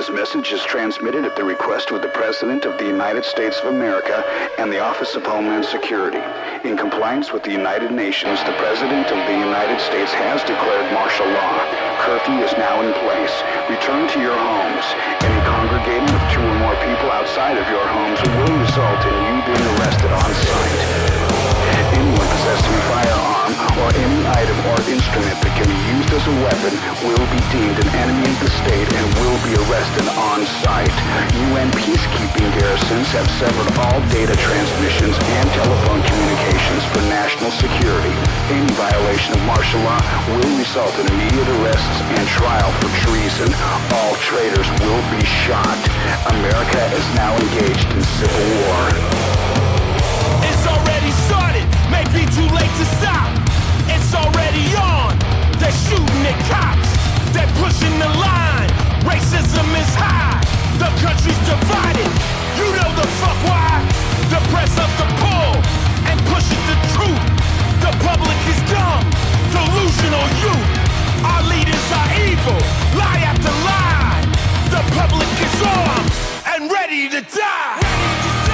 This message is transmitted at the request of the President of the United States of America and the Office of Homeland Security. In compliance with the United Nations, the President of the United States has declared martial law. Curfew is now in place. Return to your homes. Any congregating of two or more people outside of your homes will result in you being arrested on site. Or any item or instrument that can be used as a weapon will be deemed an enemy of the state and will be arrested on site. UN peacekeeping garrisons have severed all data transmissions and telephone communications for national security. Any violation of martial law will result in immediate arrests and trial for treason. All traitors will be shot. America is now engaged in civil war. It's already started, may be too late to stop. It's already on. They're shooting at cops. They're pushing the line. Racism is high. The country's divided. You know the fuck why. The press up the pull and pushes the truth. The public is dumb, delusional youth. Our leaders are evil, lie after lie. The public is armed and ready to die. What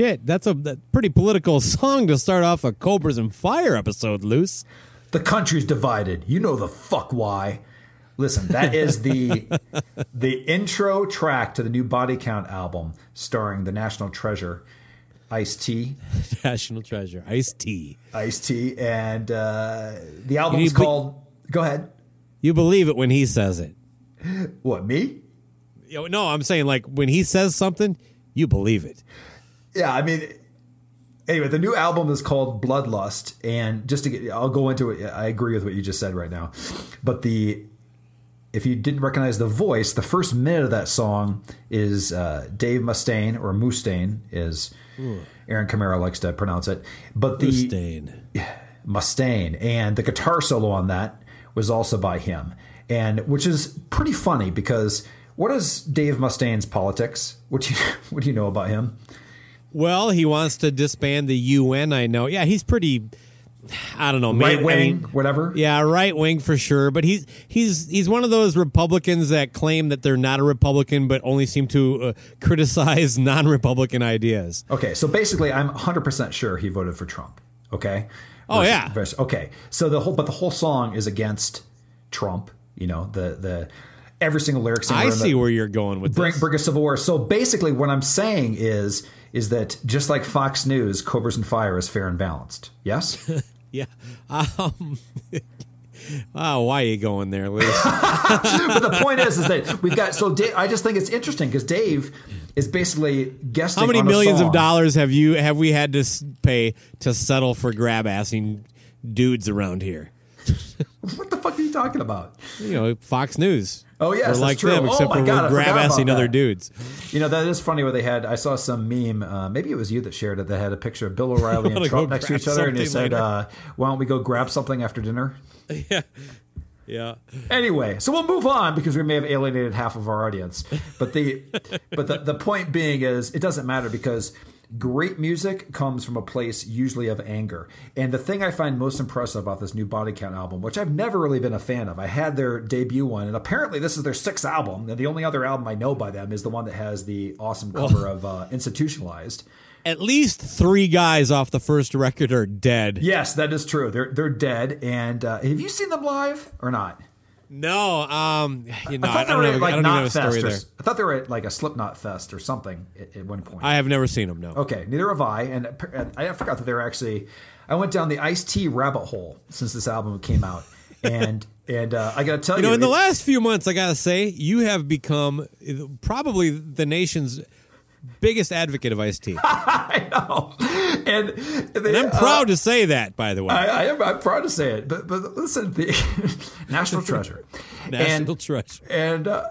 shit, that's a that pretty political song to start off a Cobras and Fire episode, Loose. The country's divided. You know the fuck why. Listen, that is the the intro track to the new Body Count album, starring the National Treasure, Ice T, National treasure, Ice T. Ice T, and uh, the album You is need- called. Go ahead. You believe it when he says it. What me? No, I'm saying like when he says something, you believe it. Yeah, I mean, anyway, the new album is called Bloodlust, and just to get, I'll go into it. I agree with what you just said right now, but the if you didn't recognize the voice, the first minute of that song is uh, Dave Mustaine or Mustaine, is Aaron Camaro likes to pronounce it, but the Mustaine. Mustaine, and the guitar solo on that was also by him, and which is pretty funny because what is Dave Mustaine's politics? What do you what do you know about him? Well, he wants to disband the UN. I know. Yeah, he's pretty. I don't know. maybe- Right wing, I mean, whatever. Yeah, right wing for sure. But he's he's he's one of those Republicans that claim that they're not a Republican, but only seem to uh, criticize non-Republican ideas. Okay, so basically, I'm 100 percent sure he voted for Trump. Okay. Oh, Versus- yeah. versus- okay. So the whole, but the whole song is against Trump. You know, the the every single lyric. I in the- see where you're going with bring this. bring a civil war. So basically, what I'm saying is is that just like Fox News, Cobras and Fire is fair and balanced. Yes. Yeah. Um, oh, why are you going there, Liz? but the point is, is that we've got so Dave, I just think it's interesting because Dave is basically guesting. How many millions of dollars have you have we had to pay to settle for grab assing dudes around here? What the fuck are you talking about? You know, Fox News. Oh, we're like true. them, Oh, except my for God, we're grab assing other dudes. You know that is funny. Where they had, I saw some meme. Uh, maybe it was you that shared it. That had a picture of Bill O'Reilly and Trump next to each other, and they said, uh, "Why don't we go grab something after dinner?" Yeah, yeah. Anyway, so we'll move on because we may have alienated half of our audience. But the but the, the point being is it doesn't matter because great music comes from a place usually of anger. And the thing I find most impressive about this new Body Count album, which I've never really been a fan of, I had their debut one, and apparently this is their sixth album. And the only other album I know by them is the one that has the awesome cover of uh, Institutionalized. At least three guys off the first record are dead. Yes, that is true. They're they're dead. And uh, have you seen them live or not? No, um, you know, I thought they don't were have, at I like don't even have a story Fest. Or, I thought they were at like a Slipknot Fest or something at, at one point. I have never seen them. No. okay, neither have I. And, I forgot that they were actually. I went down the Ice T rabbit hole since this album came out, and and uh, I got to tell you, You know, in the last few months, I gotta say, you have become probably the nation's biggest advocate of iced tea. I know, and, they, and I'm uh, proud to say that. By the way, I, I am. I'm proud to say it, but but listen, the national treasure, national and, treasure. And uh,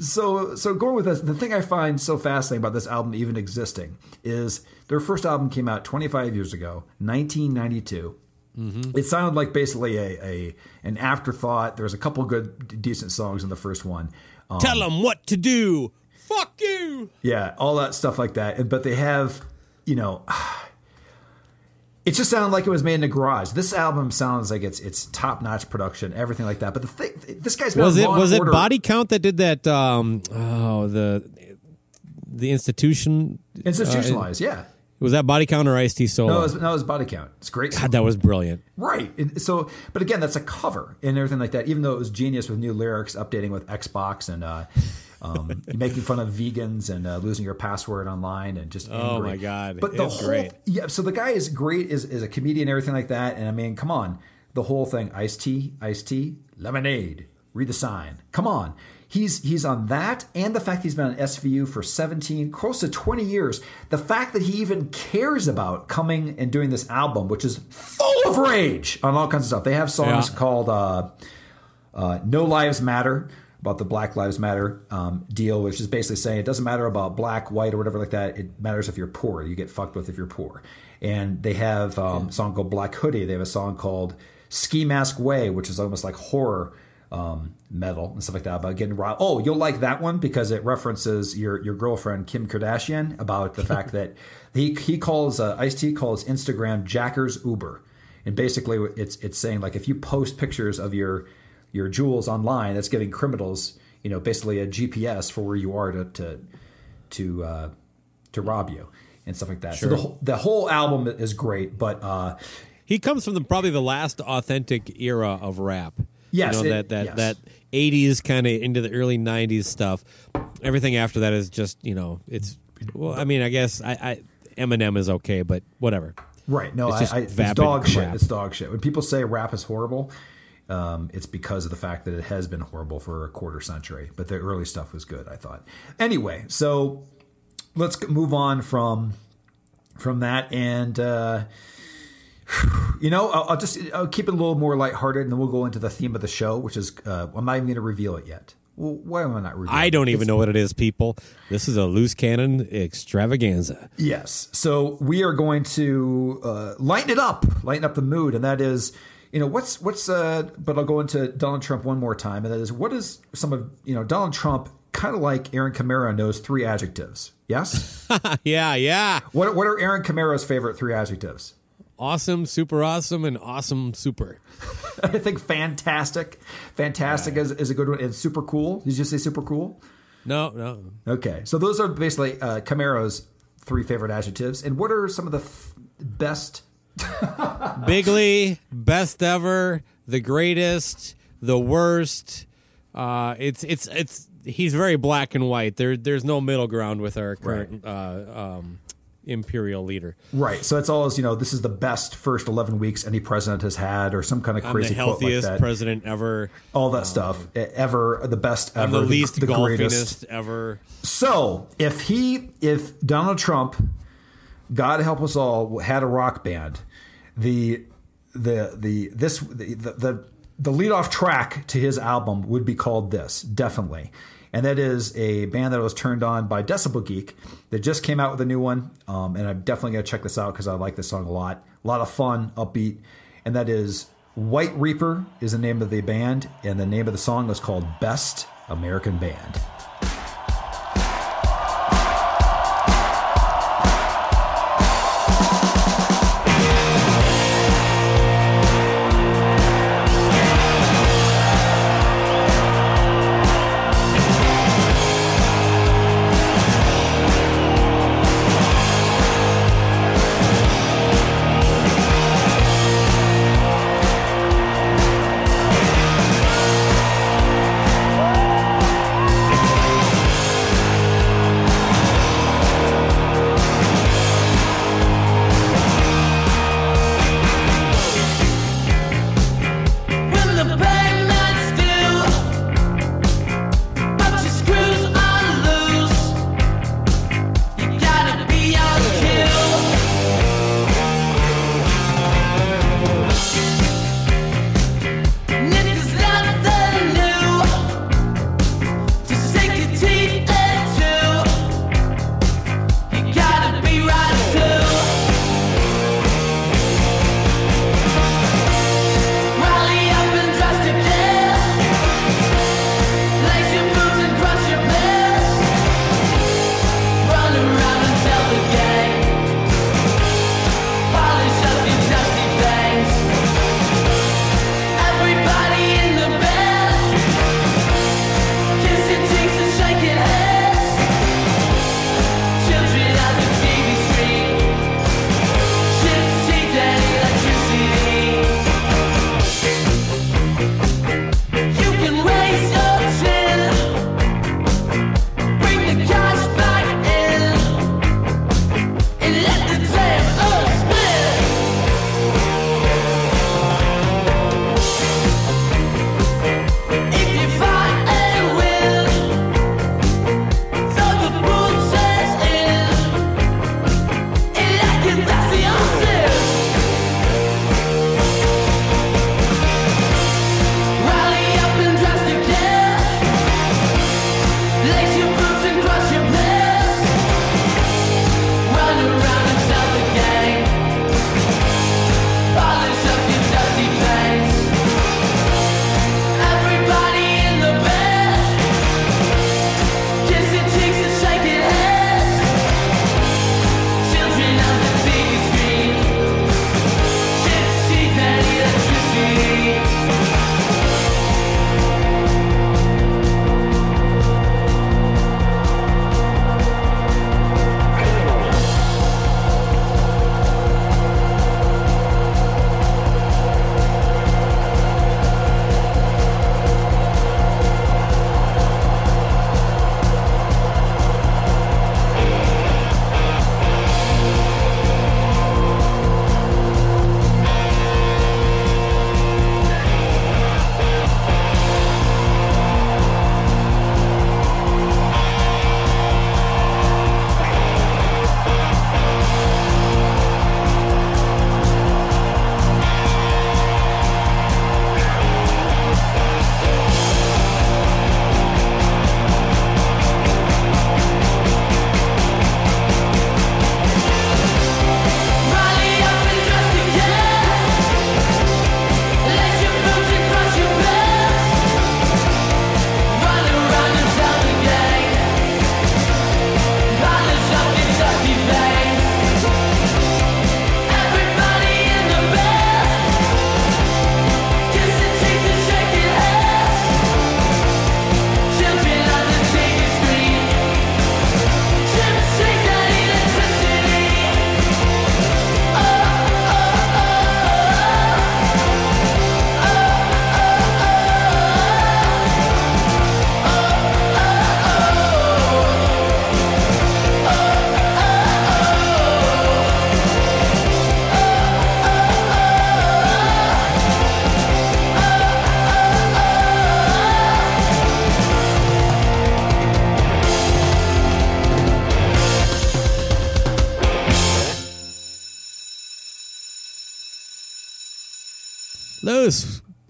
so, so going with this, the thing I find so fascinating about this album even existing is their first album came out 25 years ago, 1992. It sounded like basically a, a an afterthought. There was a couple good, decent songs in the first one. Um, Tell them what to do. Fuck you. yeah, all that stuff like that. But they have, you know, it just sounded like it was made in a garage. This album sounds like it's it's top notch production, everything like that. But the thing, this guy's Was it was it Body Count that did that? Um, oh, the the institution institutionalized? yeah. was that Body Count or Ice T solo? No, it was, no, it was body count. It's great. God, that was brilliant. Right. And so, but again, that's a cover and everything like that. Even though it was genius with new lyrics, updating with Xbox and uh, um, making fun of vegans and uh, losing your password online and just Oh, my God. But the whole great. yeah. So the guy is great, is is a comedian, and everything like that. And I mean, come on, the whole thing: iced tea, iced tea, lemonade. Read the sign. Come on. He's he's on that, and the fact he's been on SVU for 17, close to 20 years. The fact that he even cares about coming and doing this album, which is full of rage on all kinds of stuff. They have songs Yeah. called uh, uh, "No Lives Matter" about the Black Lives Matter um, deal, which is basically saying it doesn't matter about black, white, or whatever like that. It matters if you're poor. You get fucked with if you're poor. And they have um, a song called "Black Hoodie." They have a song called "Ski Mask Way," which is almost like horror um, metal and stuff like that about getting robbed. Oh, you'll like that one because it references your your girlfriend Kim Kardashian about the fact that he he calls uh, Ice T calls Instagram Jackers Uber, and basically it's it's saying like if you post pictures of your your jewels online, that's giving criminals you know basically a GPS for where you are to to to uh, to rob you and stuff like that. So the whole, the whole album is great, but uh, He comes from the probably the last authentic era of rap. Yes, you know, it- that that yes. that 80s kind of into the early 90s stuff. Everything after that is just you know it's. Well, I mean, I guess I, I Eminem is okay, but whatever. Right. No, It's I, I, it's dog shit. It's dog shit. When people say rap is horrible, um, it's because of the fact that it has been horrible for a quarter century. But the early stuff was good, I thought. Anyway, so let's move on from from that and. Uh, you know, I'll, I'll just I'll keep it a little more lighthearted, and then we'll go into the theme of the show, which is uh, I'm not even going to reveal it yet. Well, why am I not revealing? I don't even know what it is, people. This is a loose cannon extravaganza. Yes. So we are going to uh, lighten it up, lighten up the mood, and that is, you know, what's what's. Uh, but I'll go into Donald Trump one more time, and that is, what is some of you know Donald Trump kind of like Aaron Camaro knows three adjectives. Yes. yeah, yeah. what what are Aaron Camaro's favorite three adjectives? Awesome, super awesome, and awesome, super. I think fantastic, fantastic is, is a good one, and super cool. Did you just say super cool? No, no. Okay, so those are basically uh, Camaro's three favorite adjectives. And what are some of the f- best Bigly, best ever, the greatest, the worst. Uh, it's it's it's he's very black and white. There there's no middle ground with our current uh, um, imperial leader. Right. So it's always, you know, this is the best first 11 weeks any president has had, or some kind of I'm the crazy quote like that. president ever. All that stuff. E- Ever, the best I'm ever. the least the golfingest greatest. ever. So if he, if Donald Trump, God help us all, had a rock band, the, the, the, this, the, the, the, leadoff track to his album would be called this, definitely. And that is a band that was turned on by Decibel Geek that just came out with a new one. Um, and I'm definitely going to check this out because I like this song a lot. A lot of fun, upbeat. And that is White Reaper is the name of the band. And the name of the song is called Best American Band.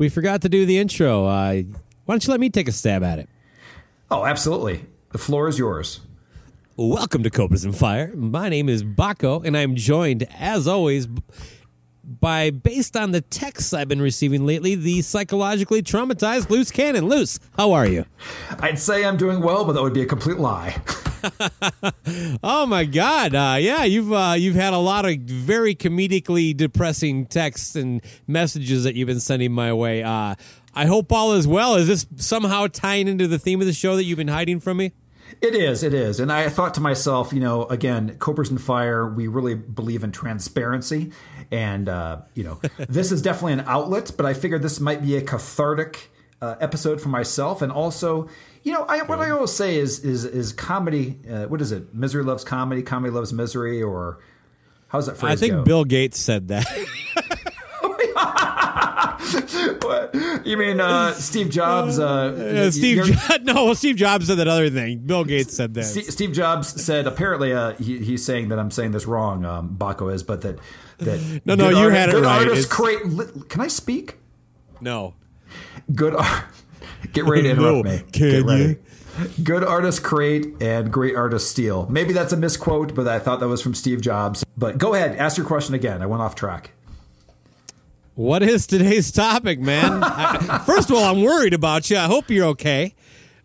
We forgot to do the intro. Uh, why don't you let me take a stab at it? Oh, absolutely. The floor is yours. Welcome to Cobras and Fire. My name is Baco, and I'm joined, as always, by, based on the texts I've been receiving lately, the psychologically traumatized Loose Cannon. Loose, how are you? I'd say I'm doing well, but that would be a complete lie. Oh my God! Uh, yeah, you've uh, you've had a lot of very comedically depressing texts and messages that you've been sending my way. Uh, I hope all is well. Is this somehow tying into the theme of the show that you've been hiding from me? It is, it is. And I thought to myself, you know, again, Cobras and Fire, we really believe in transparency. And, uh, you know, this is definitely an outlet, but I figured this might be a cathartic uh, episode for myself. And also, you know, I, what I always say is, is, is comedy, uh, what is it? Misery loves comedy, comedy loves misery, or how's that phrase I think go? Bill Gates said that. What? You mean uh, Steve Jobs? Uh, Uh, Steve, you're- jo- no, Steve Jobs said that other thing. Bill Gates said that. Steve, Steve Jobs said apparently uh, he, he's saying that I'm saying this wrong. Um, Baco is, but that that No, no, you art- had it right. Artists It's- create. li- Can I speak? no, Good. Art, get ready to interrupt No, me. can get ready. you? Good artists create and great artists steal. Maybe that's a misquote, but I thought that was from Steve Jobs. But go ahead, ask your question again. I went off track. What is today's topic, man? I, first of all, I'm worried about you. I hope you're okay.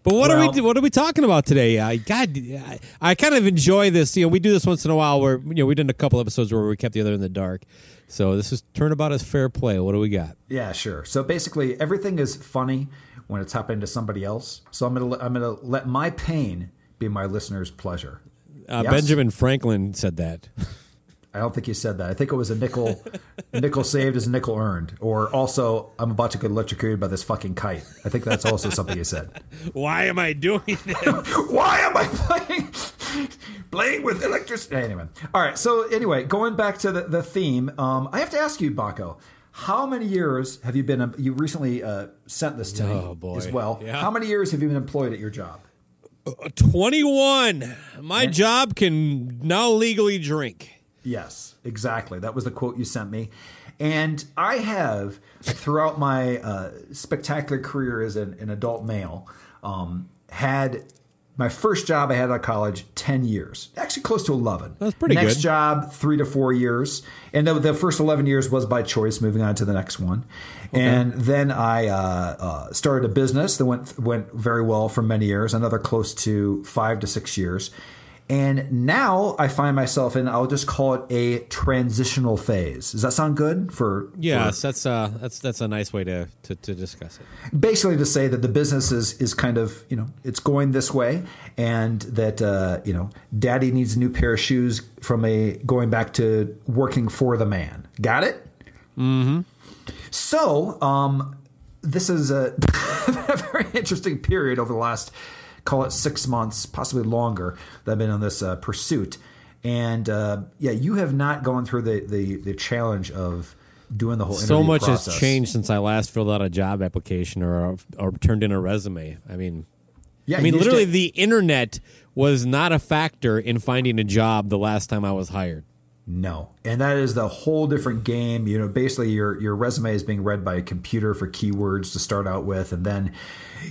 But what are we what are we talking about today? I God, I, I kind of enjoy this. You know, we do this once in a while where you know we did a couple episodes where we kept the other in the dark. So this is turnabout is fair play. What do we got? Yeah, sure. So basically, everything is funny when it's happening to somebody else. So I'm gonna I'm gonna let my pain be my listener's pleasure. Uh, Yes? Benjamin Franklin said that. I don't think you said that. I think it was a nickel, a nickel saved is a nickel earned. Or also, I'm about to get electrocuted by this fucking kite. I think that's also something you said. Why am I doing this? Why am I playing playing with electricity? Anyway, all right. So anyway, going back to the, the theme, um, I have to ask you, Baco, how many years have you been? You recently uh, sent this to me Oh, boy. as well. Yeah. How many years have you been employed at your job? 21. My job can now legally drink. Yes, exactly. That was the quote you sent me. And I have, throughout my uh, spectacular career as an, an adult male, um, had my first job I had out of college 10 years, actually close to 11. That's pretty next good. job, three to four years. And the, the first 11 years was by choice, moving on to the next one. And then I uh, uh, started a business that went, went very well for many years, another close to five to six years. And now I find myself in, I'll just call it a transitional phase. Does that sound good for? Yes, that's uh that's that's a nice way to to, to discuss it. basically to say that the business is, is kind of, you know, it's going this way and that, uh, you know, daddy needs a new pair of shoes from a going back to working for the man. Got it? Mm-hmm. So, um, this is a very interesting period over the last, call it six months, possibly longer, that I've been on this uh, pursuit. And uh, yeah, you have not gone through the, the, the challenge of doing the whole internet. So much process. has changed since I last filled out a job application or or turned in a resume. I mean, Yeah, I mean, literally, to- the internet was not a factor in finding a job the last time I was hired. No, and that is the whole different game. You know, basically your your resume is being read by a computer for keywords to start out with, and then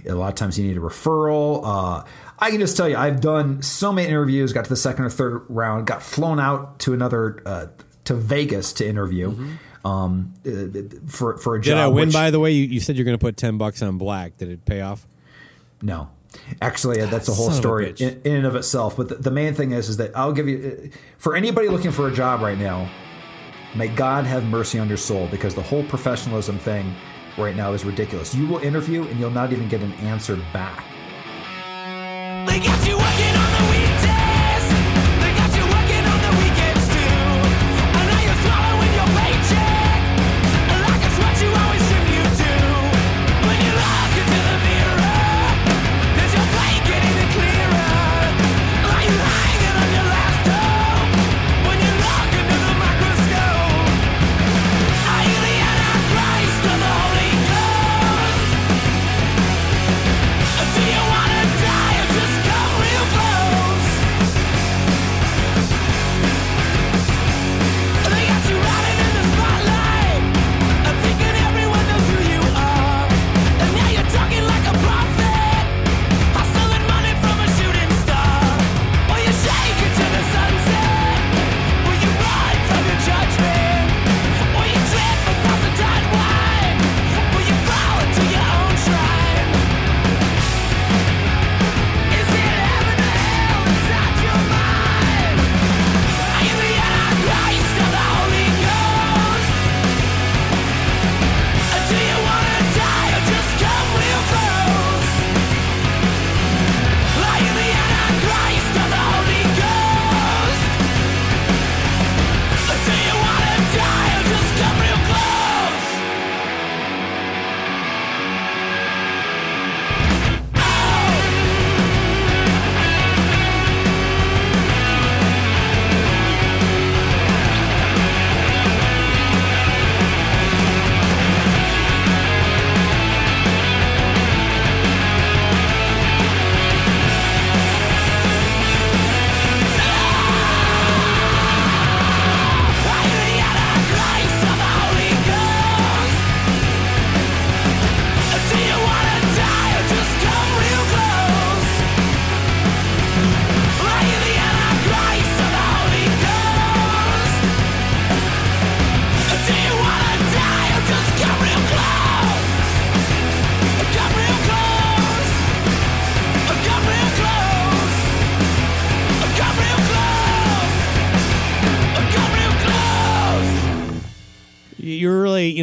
a lot of times you need a referral. Uh, I can just tell you, I've done so many interviews. Got to the second or third round, got flown out to another uh, to Vegas to interview um, uh, for for a job. Did I win? which- by the way, you, you said you're going to put ten bucks on black. Did it pay off? No, actually, that's a whole son of a story in, in and of itself. But the, the main thing is, is that I'll give you uh, for anybody looking for a job right now. May God have mercy on your soul because the whole professionalism thing right now is ridiculous. You will interview and you'll not even get an answer back. They got you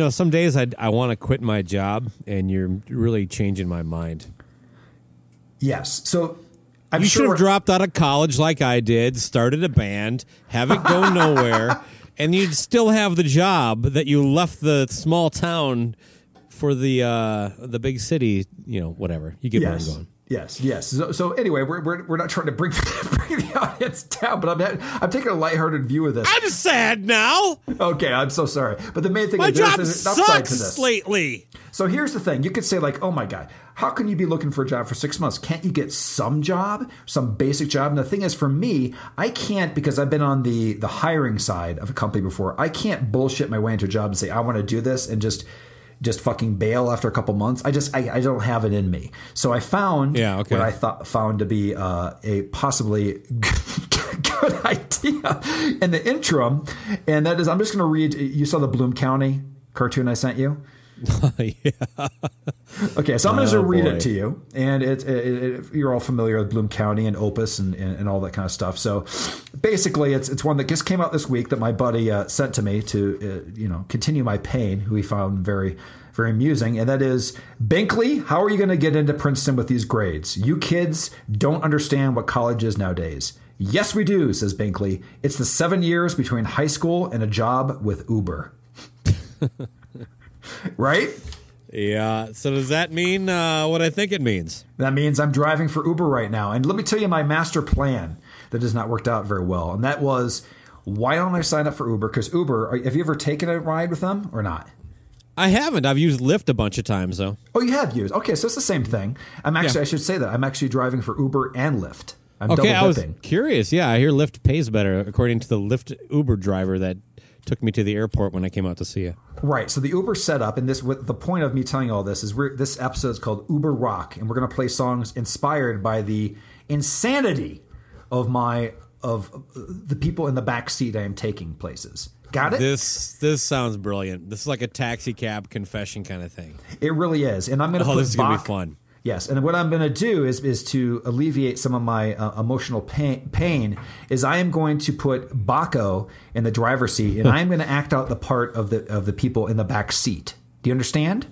know, some days I I want to quit my job, and you're really changing my mind. Yes. So I'm you should sure have dropped out of college like I did, started a band, have it go nowhere, and you'd still have the job that you left the small town for the uh, the big city. You know, whatever. You get yes. where I'm going. Yes, yes. So, so anyway, we're, we're, we're not trying to bring, bring the audience down, but I'm I'm taking a lighthearted view of this. I'm sad now. Okay, I'm so sorry. But the main thing My is there's job an upside to this. lately. So here's the thing: you could say like, "Oh my god, how can you be looking for a job for six months? Can't you get some job, some basic job?" And the thing is, for me, I can't because I've been on the the hiring side of a company before. I can't bullshit my way into a job and say I want to do this and just just fucking bail after a couple months. I just I, I don't have it in me. So I found Yeah, okay. what I thought found to be uh, a possibly good idea in the interim, and that is I'm just going to read. You saw the Bloom County cartoon I sent you. yeah. Okay, so I'm going to Oh, read boy. it to you, and it, it, it, you're all familiar with Bloom County and Opus and, and, and all that kind of stuff. So basically, it's it's one that just came out this week that my buddy uh, sent to me to uh, you know continue my pain, who he found very very amusing, and that is Binkley. How are you going to get into Princeton with these grades? You kids don't understand what college is nowadays. Yes, we do, says Binkley. It's the seven years between high school and a job with Uber. right? Yeah. So does that mean uh, what I think it means? That means I'm driving for Uber right now. And let me tell you my master plan that has not worked out very well. And that was why don't I sign up for Uber? Because Uber, have you ever taken a ride with them or not? I haven't. I've used Lyft a bunch of times though. Oh, you have used. Okay, so it's the same thing. I'm actually, Yeah. I should say that. I'm actually driving for Uber and Lyft. I'm Okay, I was curious. Yeah, I hear Lyft pays better, according to the Lyft Uber driver that took me to the airport when I came out to see you. Right. So the Uber setup, and this, what the point of me telling you all this is, we're, this episode is called Uber Rock, and we're going to play songs inspired by the insanity of my of uh, the people in the back seat I am taking places. Got it? This this sounds brilliant. This is like a taxi cab confession kind of thing. It really is, and I'm going to. Oh, put this is gonna be fun. Yes, and what I'm going to do is is to alleviate some of my uh, emotional pain, pain. Is I am going to put Baco in the driver's seat, and I am going to act out the part of the of the people in the back seat. Do you understand?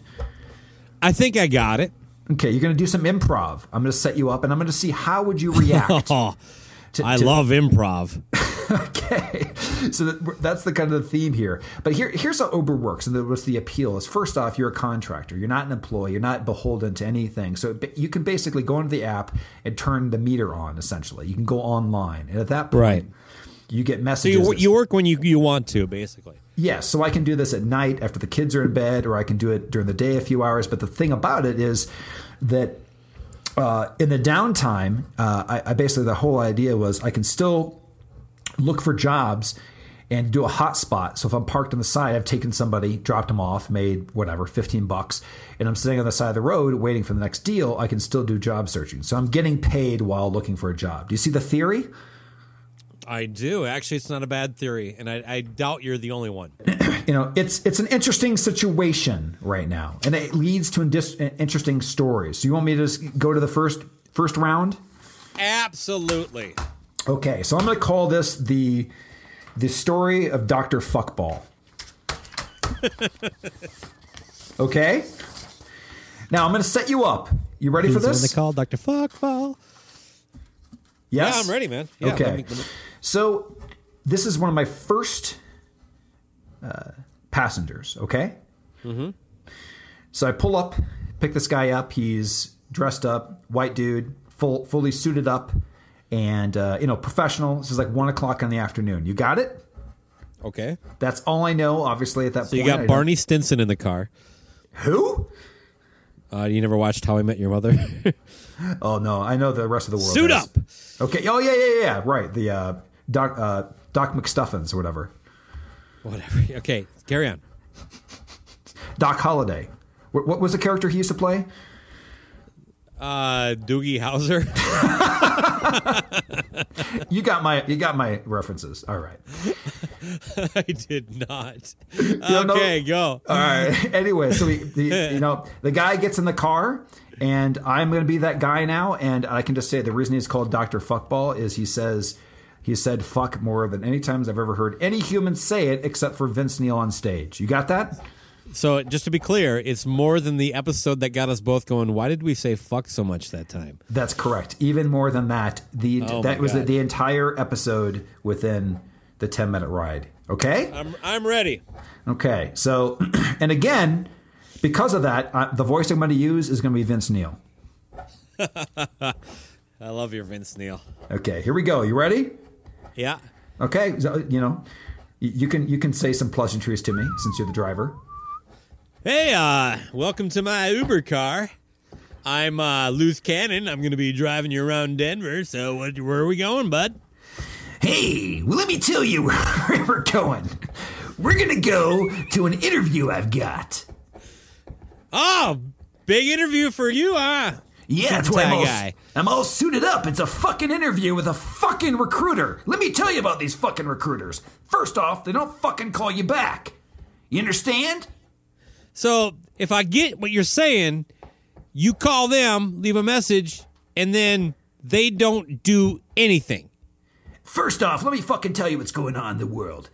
I think I got it. Okay, you're going to do some improv. I'm going to set you up, and I'm going to see how would you react. To- I to- love improv. okay. So that, that's the kind of the theme here. But here here's how uber works and what's the appeal is first off you're a contractor. You're not an employee. You're not beholden to anything. So you can basically go into the app and turn the meter on essentially. You can go online. And at that point Right. you get So messages you, that- you work when you, you want to, basically. Yes, so I can do this at night after the kids are in bed, or I can do it during the day a few hours. But the thing about it is that uh, in the downtime, uh, I, I basically the whole idea was I can still look for jobs and do a hotspot. So if I'm parked on the side, I've taken somebody, dropped them off, made whatever, 15 bucks, and I'm sitting on the side of the road waiting for the next deal, I can still do job searching. So I'm getting paid while looking for a job. Do you see the theory? I do. Actually, it's not a bad theory, and I, I doubt you're the only one. you know it's it's an interesting situation right now and it leads to indis- uh, interesting stories so you want me to just go to the first first round Absolutely. Okay so i'm going to call this the the story of dr fuckball okay now i'm going to set you up you ready for He's the one this they call Dr. Fuckball. yes Yeah, I'm ready, man. Yeah, okay let me- let me- so this is one of my first uh, passengers okay mm-hmm. so i pull up pick this guy up he's dressed up white dude full fully suited up and uh, you know professional this is like one o'clock in the afternoon you got it Okay. that's all i know obviously at that So you point I got don't- Barney Stinson in the car. who Uh, you never watched How I Met Your Mother? oh no i know the rest of the world Suit has. up. okay oh yeah yeah yeah right the uh, doc uh, doc mcstuffins or whatever Whatever. Okay, carry on. doc holliday what, what was the character he used to play Uh, Doogie Howser. You got my you got my references. All right. I did not. know- Okay, go. All right. anyway, so we, the, you know the guy gets in the car, and I'm going to be that guy now. And I can just say the reason he's called Doctor Fuckball is he says he said fuck more than any times I've ever heard any human say it except for Vince Neil on stage. You got that? So just to be clear, it's more than the episode that got us both going. Why did we say fuck so much that time? That's correct. Even more than that, the Oh that was the, the entire episode within the 10 minute ride. Okay? I'm I'm ready. Okay. So, and again, because of that, uh, the voice I'm going to use is going to be Vince Neil. I love your Vince Neil. Okay, here we go. You ready? Yeah. Okay, so, you know, you can you can say some pleasantries to me since you're the driver. Hey, uh, welcome to my Uber car. I'm uh, Loose Cannon. I'm going to be driving you around Denver. So, what, where are we going, bud? Hey, well, let me tell you where we're going. We're going to go to an interview I've got. Oh, big interview for you, huh? Yeah, that's why I'm all, guy. I'm all suited up. It's a fucking interview with a fucking recruiter. Let me tell you about these fucking recruiters. First off, they don't fucking call you back. You understand? So, if I get what you're saying, you call them, leave a message, and then they don't do anything. First off, let me fucking tell you what's going on in the world.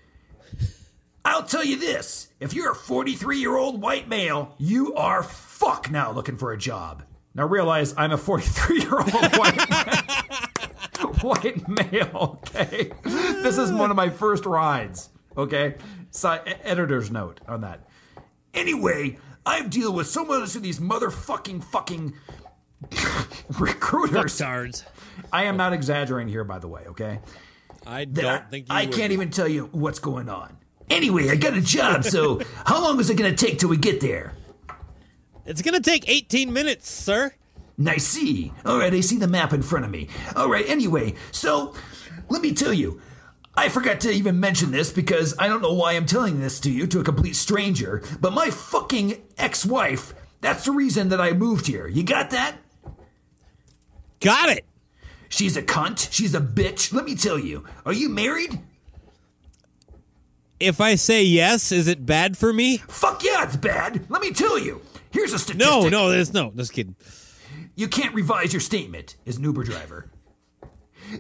I'll tell you this if you're a 43 year old white male, you are fuck now looking for a job. Now realize I'm a 43 year old white, white male, okay? This is one of my first rides, okay? E- editor's note on that. Anyway, I've dealt with so much of these motherfucking fucking recruiters. Fucktards. I am not exaggerating here, by the way, okay? I don't I, think you I would can't even tell you what's going on. Anyway, I got a job, so how long is it going to take till we get there? It's going to take 18 minutes, sir. Nice see. All right, I see the map in front of me. All right, anyway, so let me tell you. I forgot to even mention this because I don't know why I'm telling this to you, to a complete stranger, but my fucking ex wife, that's the reason that I moved here. You got that? Got it. She's a cunt. She's a bitch. Let me tell you. Are you married? If I say yes, is it bad for me? Fuck yeah, it's bad. Let me tell you. Here's a statistic. No, no, there's no. Just kidding. You can't revise your statement as an Uber driver.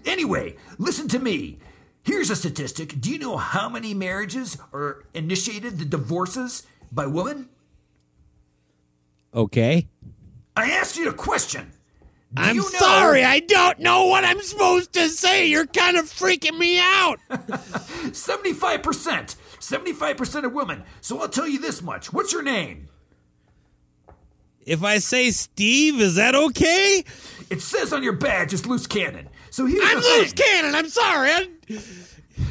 Anyway, listen to me. Here's a statistic. Do you know how many marriages are initiated, the divorces, by women? Okay. I asked you a question. Do I'm you know- sorry. I don't know what I'm supposed to say. You're kind of freaking me out. 75%. 75% of women. So I'll tell you this much. What's your name? if I say Steve, is that okay? It says on your badge it's loose cannon. So here's I'm thing. loose cannon. I'm sorry. I,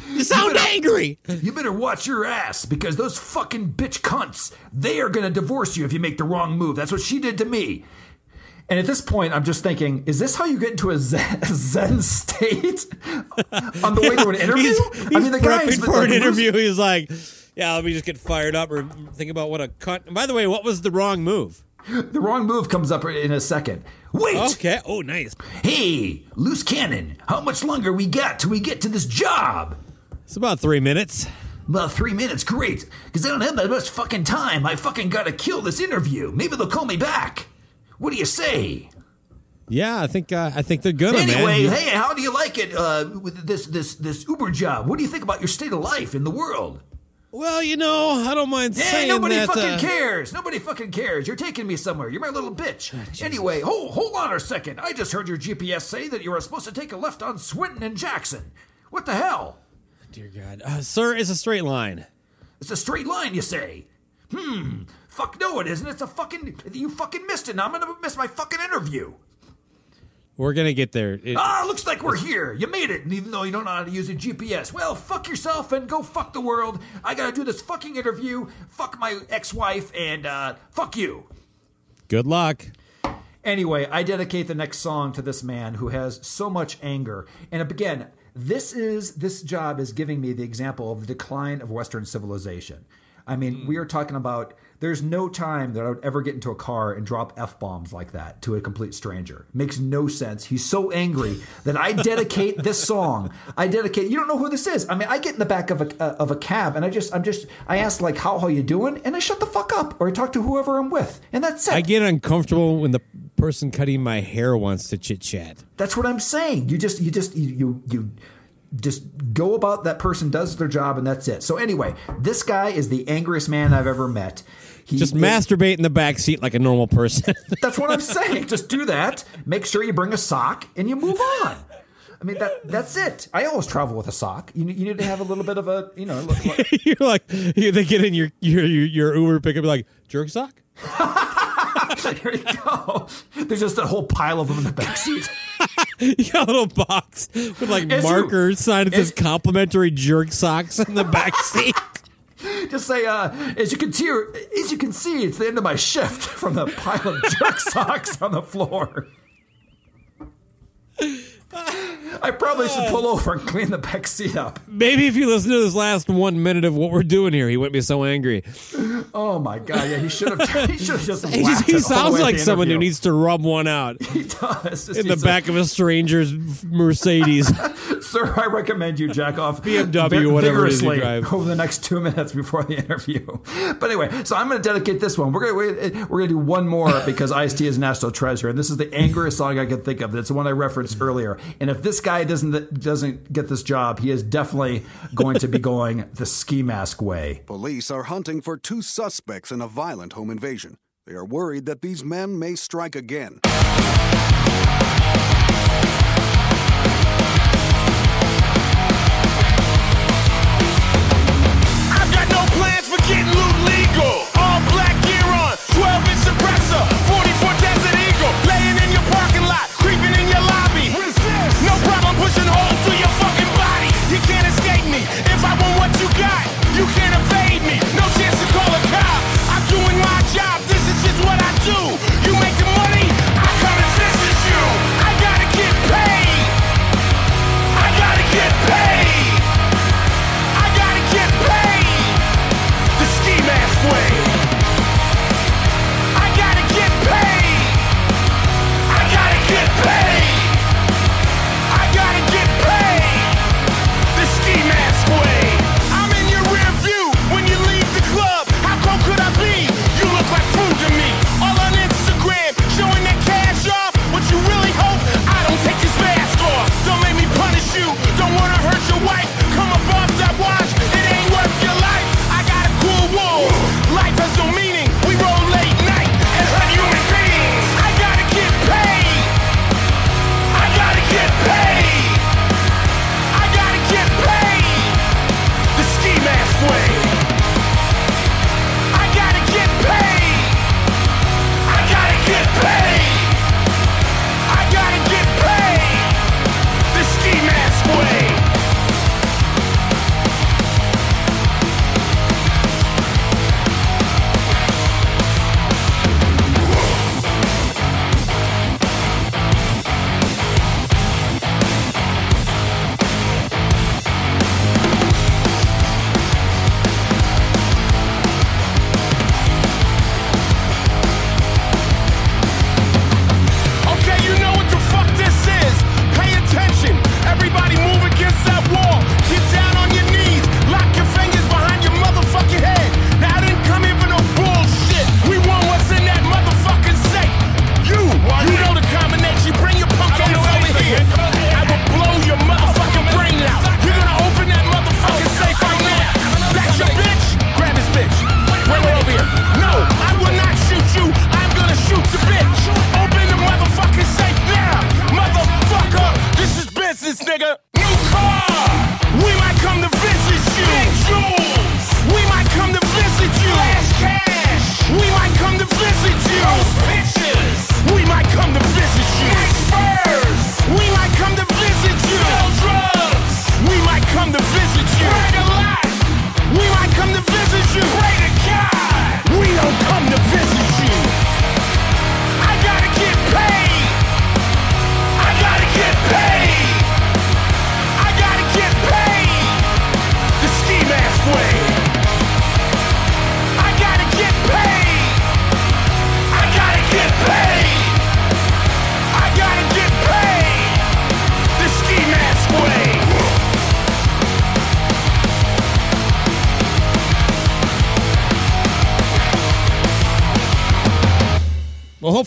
you sound better- angry. You better watch your ass because those fucking bitch cunts, they are going to divorce you if you make the wrong move. That's what she did to me. And at this point, I'm just thinking, is this how you get into a zen, a zen state on the way to an interview? He's, I mean, the guy's for like, an interview. He's like, yeah, let me just get fired up or think about what a cut. By the way, what was the wrong move? The wrong move comes up in a second. Wait, Okay. Oh, nice. hey, loose cannon. How much longer we got till we get to this job? It's about three minutes. About three minutes, great. Because I don't have that much fucking time. I fucking gotta kill this interview. Maybe they'll call me back. What do you say? Yeah, I think uh, I think they're gonna, Anyway, man. hey, how do you like it uh, with this this this Uber job? What do you think about your state of life in the world? Well, you know, I don't mind saying nobody that. Nobody fucking uh, cares. Nobody fucking cares. You're taking me somewhere. You're my little bitch. Ah, anyway, hold hold on a second. I just heard your GPS say that you were supposed to take a left on Swinton and Jackson. What the hell? Dear God, uh, sir, it's a straight line. It's a straight line, you say? Hmm. Fuck no, it isn't. It's a fucking. You fucking missed it. Now I'm gonna miss my fucking interview. We're gonna get there. It- Ah, looks like we're here. You made it, even though you don't know how to use a GPS. Well, fuck yourself and go fuck the world. I gotta do this fucking interview. Fuck my ex-wife and uh, fuck you. good luck. Anyway, I dedicate the next song to this man who has so much anger. And again, this is this job is giving me the example of the decline of Western civilization. I mean, we are talking about there's no time that I would ever get into a car and drop f bombs like that to a complete stranger. Makes no sense. He's so angry that I dedicate this song. I dedicate. You don't know who this is. I mean, I get in the back of a uh, of a cab and I just I'm just I ask like how how you doing and I shut the fuck up or I talk to whoever I'm with and that's it. I get uncomfortable when the person cutting my hair wants to chit chat. That's what I'm saying. You just you just you you, you just go about that person does their job and that's it. So anyway, this guy is the angriest man I've ever met. He, Just masturbate in the back seat like a normal person. That's what I'm saying. Just do that. Make sure you bring a sock and you move on. I mean that that's it. I always travel with a sock. You, you need to have a little bit of a you know. Look, look. You're like you- they get in your your your, your Uber pickup like jerk sock. Here you go. There's just a whole pile of them in the back seat. You got a little box with like As markers signed. It says as- complimentary jerk socks in the back seat. Just say, uh, as you can see, as you can see, it's the end of my shift from the pile of jerk socks on the floor. I probably should uh, pull over and clean the back seat up. Maybe if you listen to this last one minute of what we're doing here, he wouldn't be so angry. Oh my god! Yeah, he should have. He should have just. He, whacked he it all the sounds like someone who needs to rub one out He does. in the back of a stranger's Mercedes. Sir, I recommend you jack off BMW, vi- whatever it is you vigorously drive. over the next two minutes before the interview. But anyway, so I'm going to dedicate this one. We're going to we're going to do one more because Ice-T is national treasure, and this is the angriest song I can think of. It's the one I referenced earlier. And if this guy doesn't doesn't get this job, he is definitely going to be going the ski mask way. Police are hunting for two suspects in a violent home invasion. They are worried that these men may strike again. No plans for getting loot legal. All black gear on, 12 inch suppressor,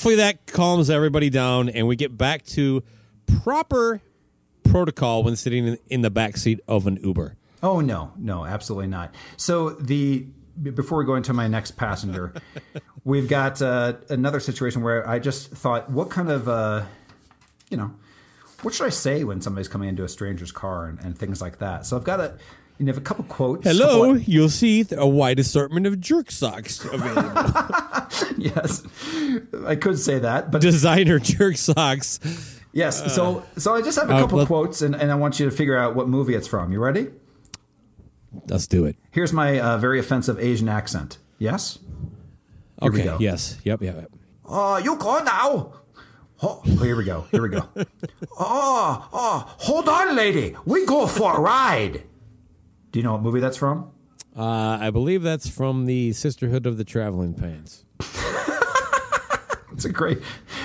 hopefully that calms everybody down and we get back to proper protocol when sitting in, in the back seat of an Uber. Oh no, no, absolutely not. So the before we go into my next passenger, we've got uh, another situation where I just thought, what kind of, uh, you know, what should I say when somebody's coming into a stranger's car and, and things like that? So I've got a, you have a couple quotes. Hello, couple- you'll see a wide assortment of jerk socks available. yes, I could say that, but Designer jerk socks. yes. So, so I just have a uh, couple let- quotes, and, and I want you to figure out what movie it's from. You ready? Let's do it. Here's my uh, very offensive Asian accent. Yes. Here we okay. go. Yes. Yep. Yep. Oh, you go now. Oh, here we go. Here we go. oh, oh, hold on, lady. We go for a ride. Do you know what movie that's from? Uh, I believe that's from the Sisterhood of the Traveling Pants. It's a great,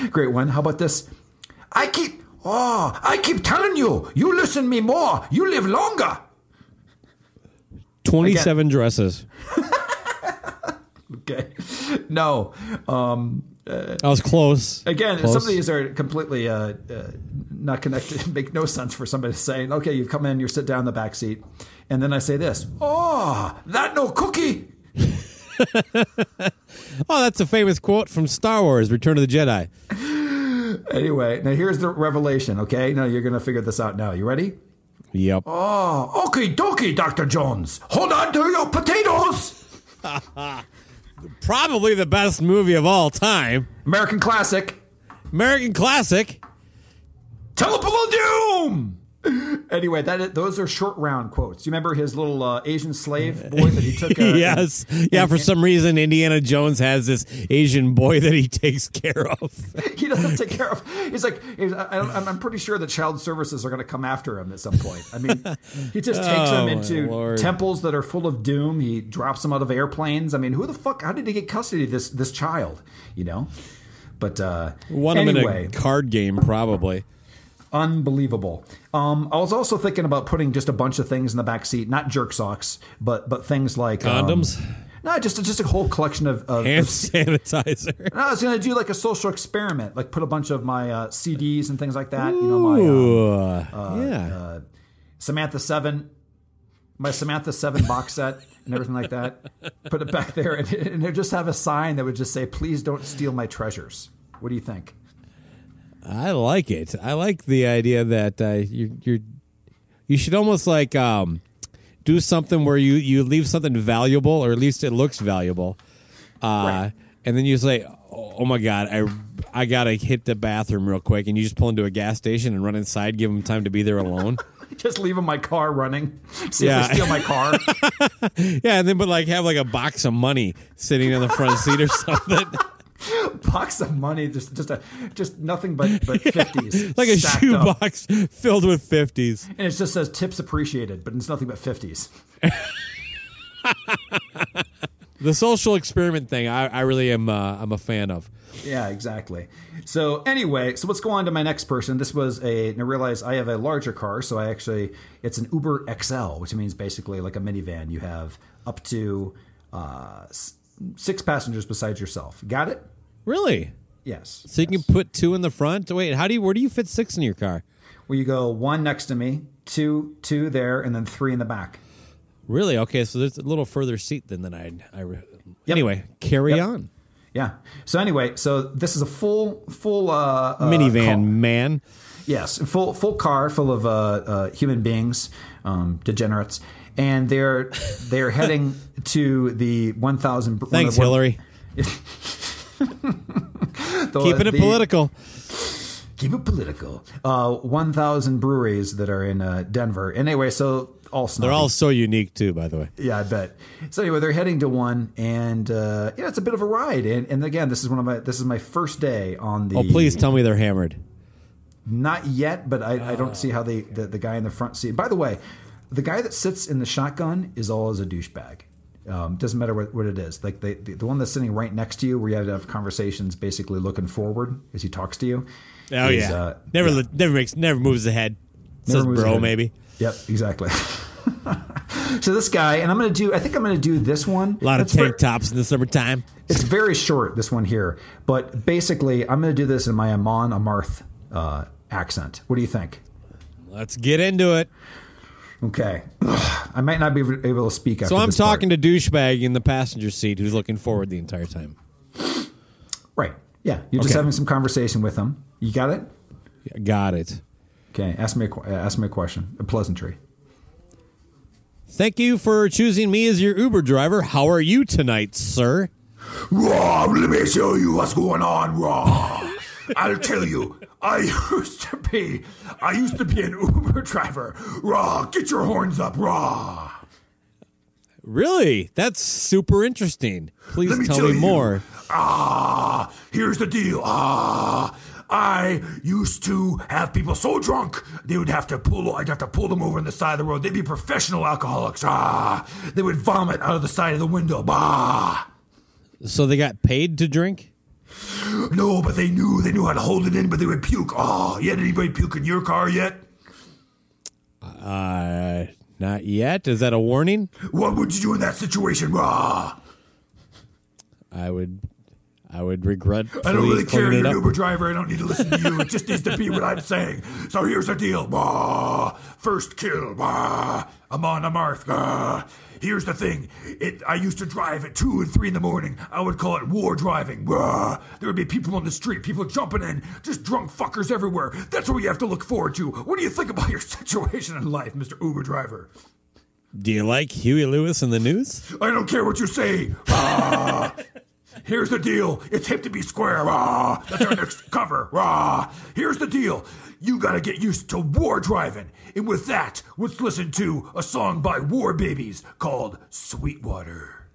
great one. How about this? I keep, oh, I keep telling you, you listen me more, you live longer. Twenty-seven dresses. Okay. No. Um, I was close. again, Close. some of these are completely uh, uh, not connected. Make no sense for somebody to say, okay, you've come in, you sit down in the back seat, and then I say this, oh, that no cookie. Oh, that's a famous quote from Star Wars: Return of the Jedi. Anyway, now here's the revelation, okay? Now you're going to figure this out now. You ready? Yep. Oh, okie dokie, Dr. Jones. Hold on to your potatoes. Probably the best movie of all time. American classic. American classic. Temple of Doom. Anyway, that those are short round quotes. You remember his little uh, Asian slave boy that he took? Uh, yes. Yeah. For some reason, Indiana Jones has this Asian boy that he takes care of. he doesn't take care of. He's like, he's, I, I'm, I'm pretty sure the child services are going to come after him at some point. I mean, he just takes Oh, them my into Lord. temples that are full of doom. He drops them out of airplanes. I mean, who the fuck? How did he get custody of this this child? You know. But uh, him anyway, in a card game, probably. Unbelievable. Um, I was also thinking about putting just a bunch of things in the back seat, not jerk socks, but but things like um, Condoms, no, just just a whole collection of. of, hand of sanitizer. No, I was going to do like a social experiment, like put a bunch of my uh, CDs and things like that. You know, my um, Ooh, yeah. Samantha Seven, my Samantha Seven box set and everything like that. Put it back there, and, and just have a sign that would just say, "Please don't steal my treasures." What do you think? I like it. I like the idea that uh, you you're you should almost like um, do something where you you leave something valuable, or at least it looks valuable, uh, and then you say, "Oh oh my god, I I gotta hit the bathroom real quick," and you just pull into a gas station and run inside, give them time to be there alone. Just leaving my car running. See Yeah. if they steal my car. yeah, and then but like have like a box of money sitting in the front seat or something, box of money, just just a just nothing but but fifties, like a shoe box filled with fifties. and it just says tips appreciated, but it's nothing but fifties. The social experiment thing, I, I really am. Uh, I'm a fan of. Yeah, exactly. So anyway, so let's go on to my next person. This was a. And I realize I have a larger car, so I actually it's an Uber XL, which means basically like a minivan. You have up to uh, six passengers besides yourself. Got it? Really? Yes. So you can put two in the front. Wait, how do you? Where do you fit six in your car? Well, you go one next to me, two two there, and then three in the back. Really? Okay, so there's a little further seat than than I. I Anyway, carry Yep. on. Yeah. So anyway, so this is a full full uh, uh, Minivan car. man. Yes, full full car full of uh, uh, human beings, um, degenerates, and they're they're heading to the one thousand. Thanks, Hillary. Keeping it political. Keep it political. Uh, one thousand breweries that are in uh, Denver. Anyway, so all snobby. They're all so unique too, by the way. Yeah, I bet. So anyway, they're heading to one, and uh, yeah, it's a bit of a ride. And, and again, this is one of my this is my first day on the. Oh, please tell me they're hammered. Not yet, but I, I don't see how they the, the guy in the front seat. By the way, the guy that sits in the shotgun is always a douchebag. Um, doesn't matter what, what it is. Like the, the the one that's sitting right next to you, where you have to have conversations, basically looking forward as he talks to you. Oh is, yeah, uh, never yeah. never makes never moves ahead. Never Says moves bro, ahead. maybe. Yep, exactly. so this guy, and I'm going to do. I think I'm going to do this one. A lot of tank tops in the summertime. It's very short, this one here. But basically, I'm going to do this in my Amon Amarth uh, accent. What do you think? Let's get into it. Okay. I might not be able to speak after So I'm this part. talking to douchebag in the passenger seat who's looking forward the entire time. Right. Yeah. You're just having some conversation with him. You got it? Yeah, Got it. Okay. Ask me a, uh, ask me a question. A pleasantry. Thank you for choosing me as your Uber driver. How are you tonight, sir? Rob, let me show you what's going on, Raw. I'll tell you, I used to be, I used to be an Uber driver. Raw, get your horns up, Raw. Really? That's super interesting. Please me tell tell me you. more. Ah, here's the deal. Ah, I used to have people so drunk they would have to pull. I'd have to pull them over on the side of the road. They'd be professional alcoholics. Ah, they would vomit out of the side of the window. Bah. So they got paid to drink? No, but they knew they knew how to hold it in, but they would puke. Oh, you had anybody puke in your car yet? Uh, not yet. Is that a warning? What would you do in that situation, Ah. I would, I would regret. I don't really care. You're an. Uber driver. I don't need to listen to you. It just needs to be what I'm saying. So here's the deal. Rah. First kill. Rah. Amon Amarth. Rah. Here's the thing. It. I used to drive at two and three in the morning. I would call it war driving. Rah. There would be people on the street, people jumping in, just drunk fuckers everywhere. That's what you have to look forward to. What do you think about your situation in life, Mr. Uber driver? Do you like Huey Lewis and the News? I don't care what you say. Ah. Here's the deal. It's hip to be square. Ah. That's our next cover. Ah. Here's the deal. You gotta get used to war driving. And with that, let's listen to a song by War Babies called Sweetwater.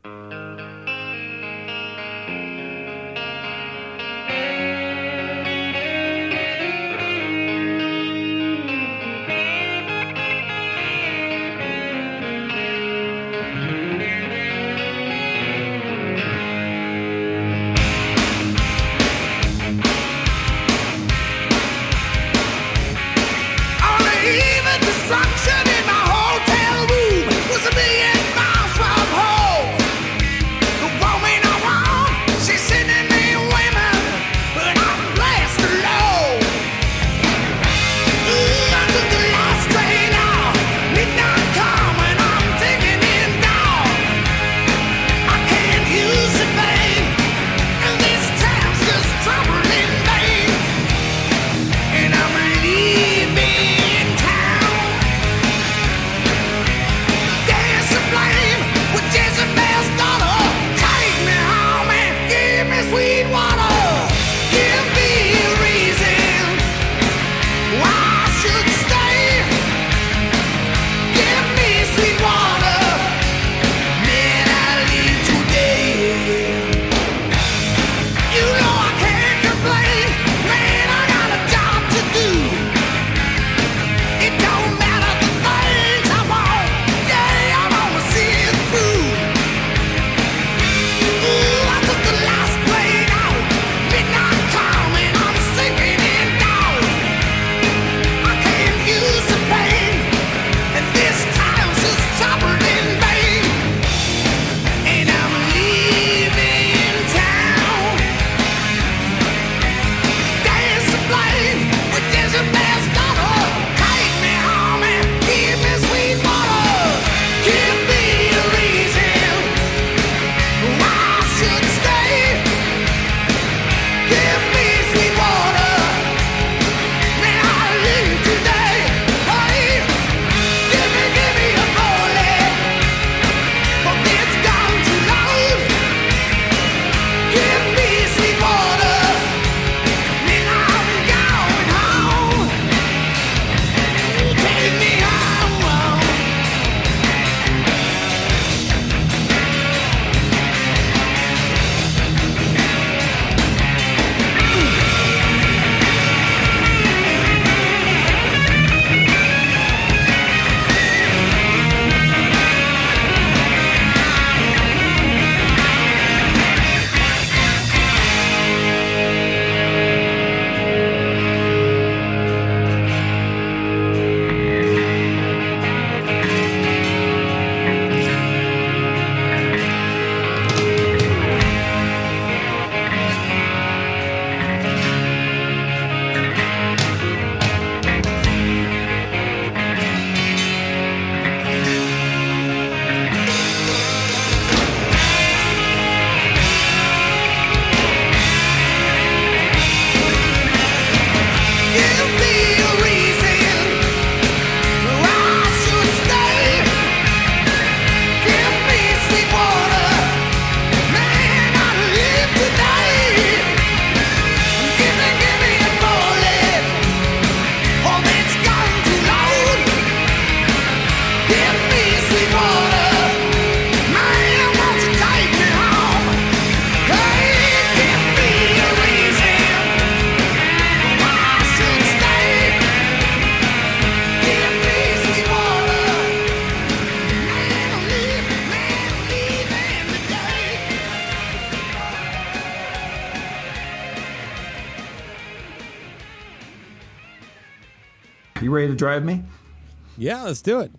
Yeah, let's do it.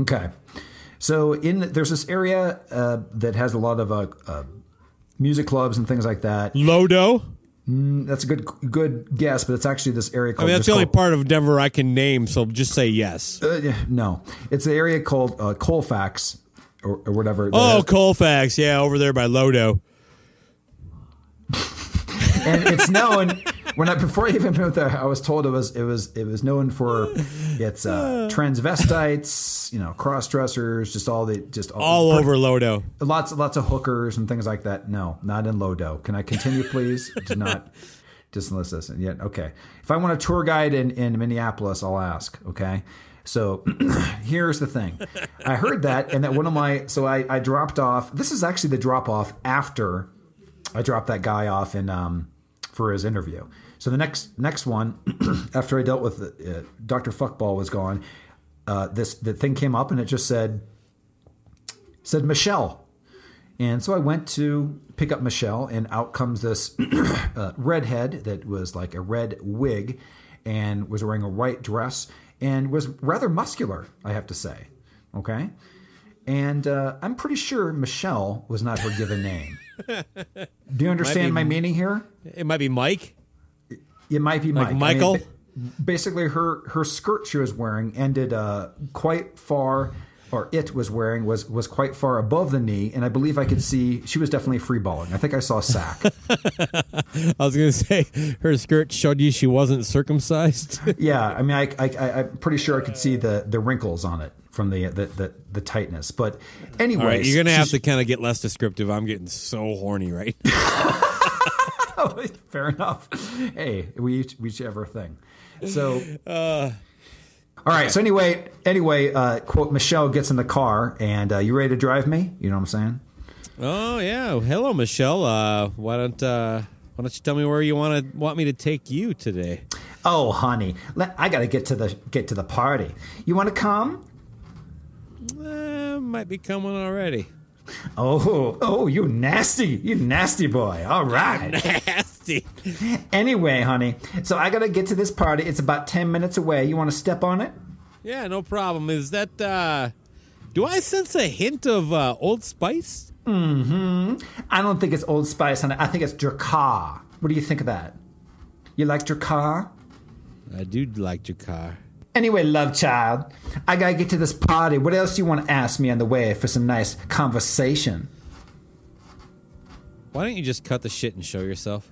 Okay. So in there's this area uh, that has a lot of uh, uh, music clubs and things like that. Lodo. That's a good good guess, but it's actually this area I called. mean, that's the only called- part of Denver I can name, so just say yes. Uh, no, it's the area called uh, Colfax or, or whatever. Oh, has- Colfax. Yeah, over there by Lodo. and it's known when I before I even moved there, I was told it was it was it was known for its uh, transvestites, you know, cross dressers, just all the just All over Lodo. lots lots of hookers and things like that. No, not in Lodo. Can I continue, please? Do not just listen yet. Okay, if I want a tour guide in in Minneapolis, I'll ask. Okay. So here's the thing. I heard that, and that one of my so I, I dropped off. This is actually the drop off after I dropped that guy off in um, for his interview. So the next next one, after I dealt with uh, Dr. Fuckball was gone, uh, this the thing came up and it just said said Michelle, and so I went to pick up Michelle, and out comes this uh, redhead that was like a red wig, and was wearing a white dress and was rather muscular, I have to say. Okay. And uh, I'm pretty sure Michelle was not her given name. Do you understand my meaning here? It might be Mike. It might be Like Mike. Michael? ba- basically, her her skirt she was wearing ended uh, quite far, or it was wearing was was quite far above the knee, and I believe I could see she was definitely free balling. I think I saw a sack. I was going to say her skirt showed you she wasn't circumcised. yeah, I mean, I, I, I I'm pretty sure I could see the the wrinkles on it from the the the, the tightness. But anyway, right, you're going to have to kind of get less descriptive. I'm getting so horny right Fair enough. Hey, we each, we each have our thing. So, all right. So anyway, anyway, uh, quote Michelle gets in the car, and uh, you ready to drive me? You know what I'm saying? Oh yeah, hello Michelle. Uh, why don't uh, why don't you tell me where you want to want me to take you today? Oh, honey, I got to get to the get to the party. You want to come? Uh, might be coming already. Oh, oh, you nasty, you nasty boy. All right. Nasty. anyway, honey, so I got to get to this party. It's about ten minutes away. You want to step on it? Yeah, no problem. Is that? uh Do I sense a hint of uh, Old Spice? Mhm. I don't think it's Old Spice, honey. I think it's Drakkar. What do you think of that? You like Drakkar? I do like your car. Anyway, love child, I gotta get to this party. What else do you want to ask me on the way for some nice conversation? Why don't you just cut the shit and show yourself?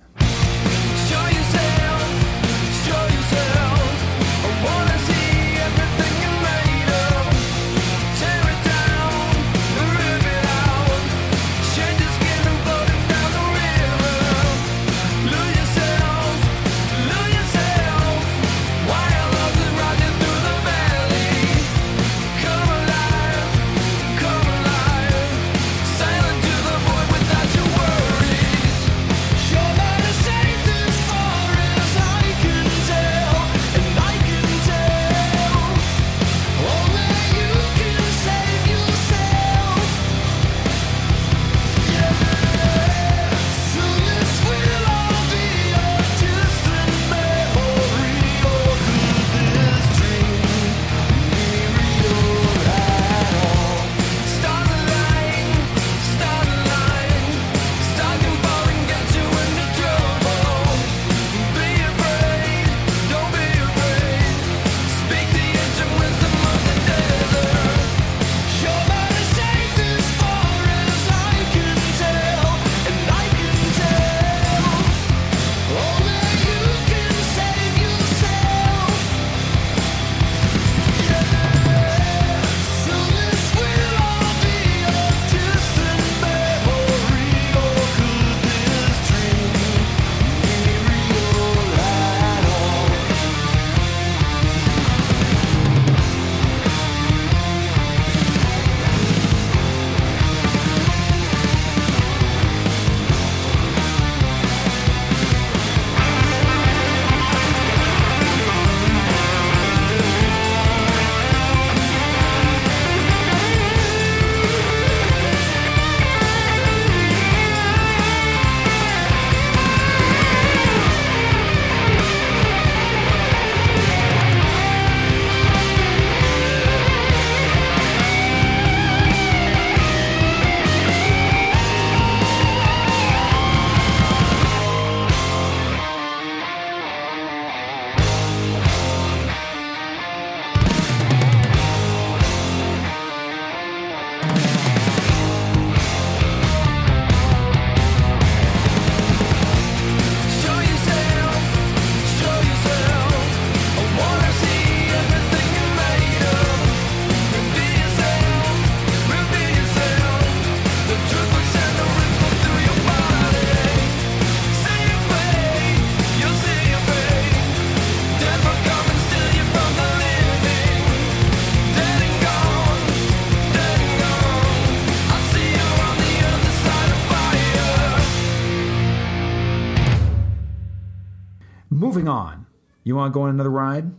You want to go on another ride?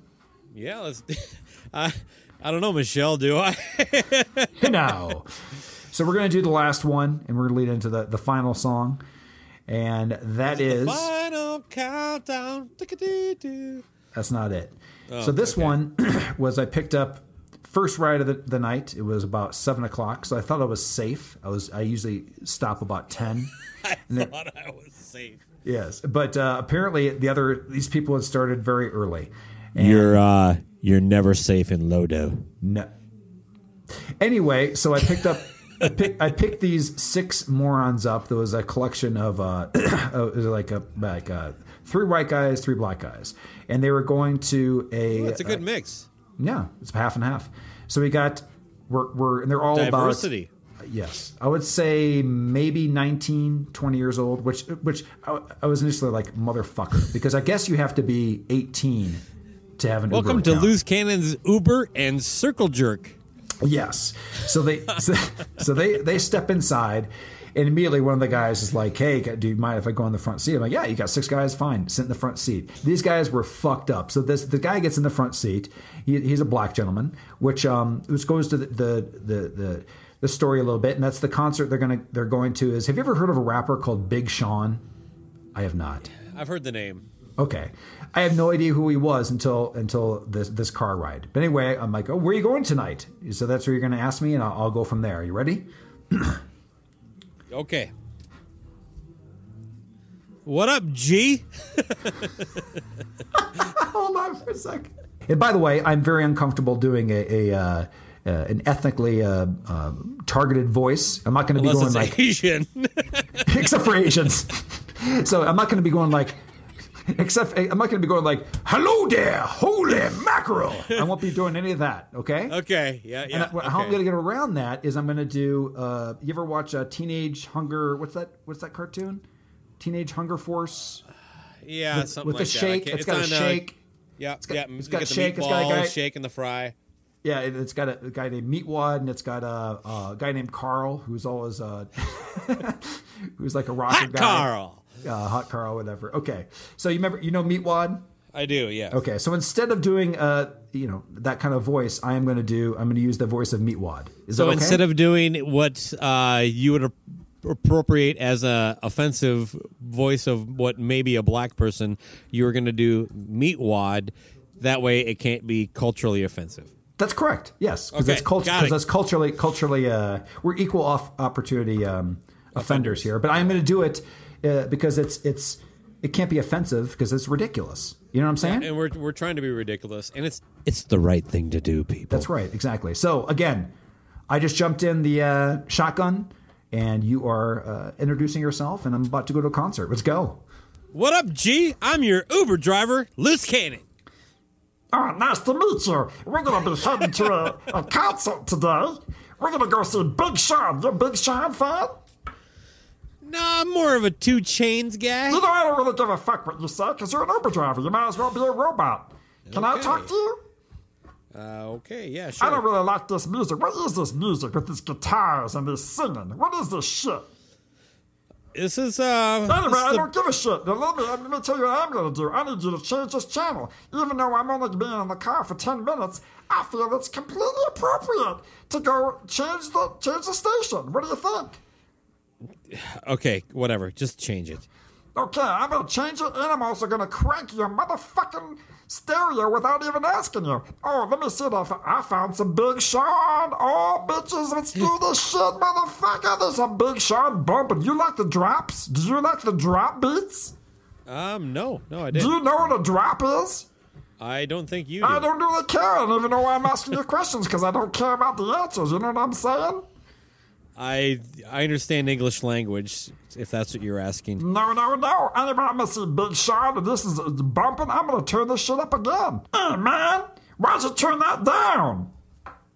Yeah, let's. I I don't know, Michelle. Do I? no. So we're going to do the last one, and we're going to lead into the, the final song. And that is. Final countdown. That's not it. Oh, so this okay. one was I picked up first ride of the, the night. It was about seven o'clock, so I thought I was safe. I was I usually stop about ten. I And it- thought I was safe. Yes, but uh, apparently the other these people had started very early. And You're uh, you're never safe in Lodo. no. Anyway, so I picked up. I picked, I picked these six morons up. There was a collection of uh, it was like a like uh, three white guys, three black guys, and they were going to a. It's a good uh, mix. Yeah, it's half and half. So we got we're, we're and they're all Diversity. about yes. I would say maybe 19, 20 years old, which which I, I was initially like motherfucker because I guess you have to be 18 to have an Welcome Uber to account. Loose Cannon's Uber and Circle Jerk. Yes. So they so, so they they step inside and immediately one of the guys is like, "Hey, do you mind if I go in the front seat?" I'm like, "Yeah, you got six guys, fine. Sit in the front seat." These guys were fucked up. So this the guy gets in the front seat. He, he's a black gentleman, which um which goes to the the the, the the story a little bit, and that's the concert they're gonna they're going to. Is have you ever heard of a rapper called Big Sean? I have not. I've heard the name. Okay. I have no idea who he was until until this this car ride. But anyway, I'm like, oh, where are you going tonight? So that's where you're going to ask me, and I'll, I'll go from there. Are You ready? Okay. What up, G? Hold on for a second. And by the way, I'm very uncomfortable doing a, a uh, uh, an ethnically uh, uh, targeted voice. I'm not going to be going it's like, Asian. except for Asians. so I'm not going to be going like. Except I'm not going to be going like, "Hello there, holy mackerel." I won't be doing any of that. Okay. okay. Yeah. Yeah. And I- how I'm okay. going to get around that is I'm going to do. Uh, you ever watch uh, Teenage Hunger? What's that? What's that cartoon? Teenage Hunger Force yeah, with, something with like the that. Shake. can't- It's got a on, uh, shake. yeah. got- yeah. it's got shake, it's got a guy- shake and the fry. Yeah, it, it's got a, a guy named Meatwad, and it's got a, a guy named Carl, who's always uh, who's like a rocker guy. Hot guy. Carl. uh, hot Carl, whatever. Okay, so you remember, you know Meatwad? I do. Yeah. Okay, so instead of doing uh, you know, that kind of voice, I am going to do. I'm going to use the voice of Meatwad. Is So that okay? instead of doing what uh, you would appropriate as a offensive voice of what maybe a black person, you are going to do meatwad. That way, it can't be culturally offensive. That's correct. Yes, because Okay, that's culture. Because it. that's culturally, culturally, uh, we're equal off opportunity um, offenders here. But I'm going to do it uh, because it's it's it can't be offensive because it's ridiculous. You know what I'm saying? And we're we're trying to be ridiculous, and it's it's the right thing to do, people. That's right, exactly. So again, I just jumped in the uh, shotgun, and you are uh, introducing yourself, and I'm about to go to a concert. Let's go. What up, G? I'm your Uber driver, Loose Cannon. Oh, nice to meet you. We're going to be heading to a, a concert today. We're going to go see Big Sean. You a Big Sean fan? No, I'm more of a 2 Chainz guy. You know, I don't really give a fuck what you say because you're an Uber driver. You might as well be a robot. Can I talk to you? Uh, okay, yeah, sure. I don't really like this music. What is this music with these guitars and this singing? What is this shit? This is uh. Anyway, this I the- don't give a shit. Now, let me, let me tell you what I'm to do. I need you to change this channel. Even though I'm only being in the car for 10 minutes, I feel it's completely appropriate to go change the change the station. What do you think? okay, whatever. Just change it. Okay, I'm going to change it, and I'm also going to crank your motherfucking stereo without even asking you. Oh, let me see if I, I found some Big Sean. Oh, bitches, let's do this shit, motherfucker. There's a Big Sean bumping. You like the drops? Do you like the drop beats? Um, no, no, I Do didn't. Do you know what a drop is? I don't think you do. I don't really care. I don't even know why I'm asking you questions because I don't care about the answers. You know what I'm saying? I I understand English language if that's what you're asking. No, no, no. Anybody must see Big Sean and this is bumping, I'm going to turn this shit up again. Hey, man, why'd you turn that down?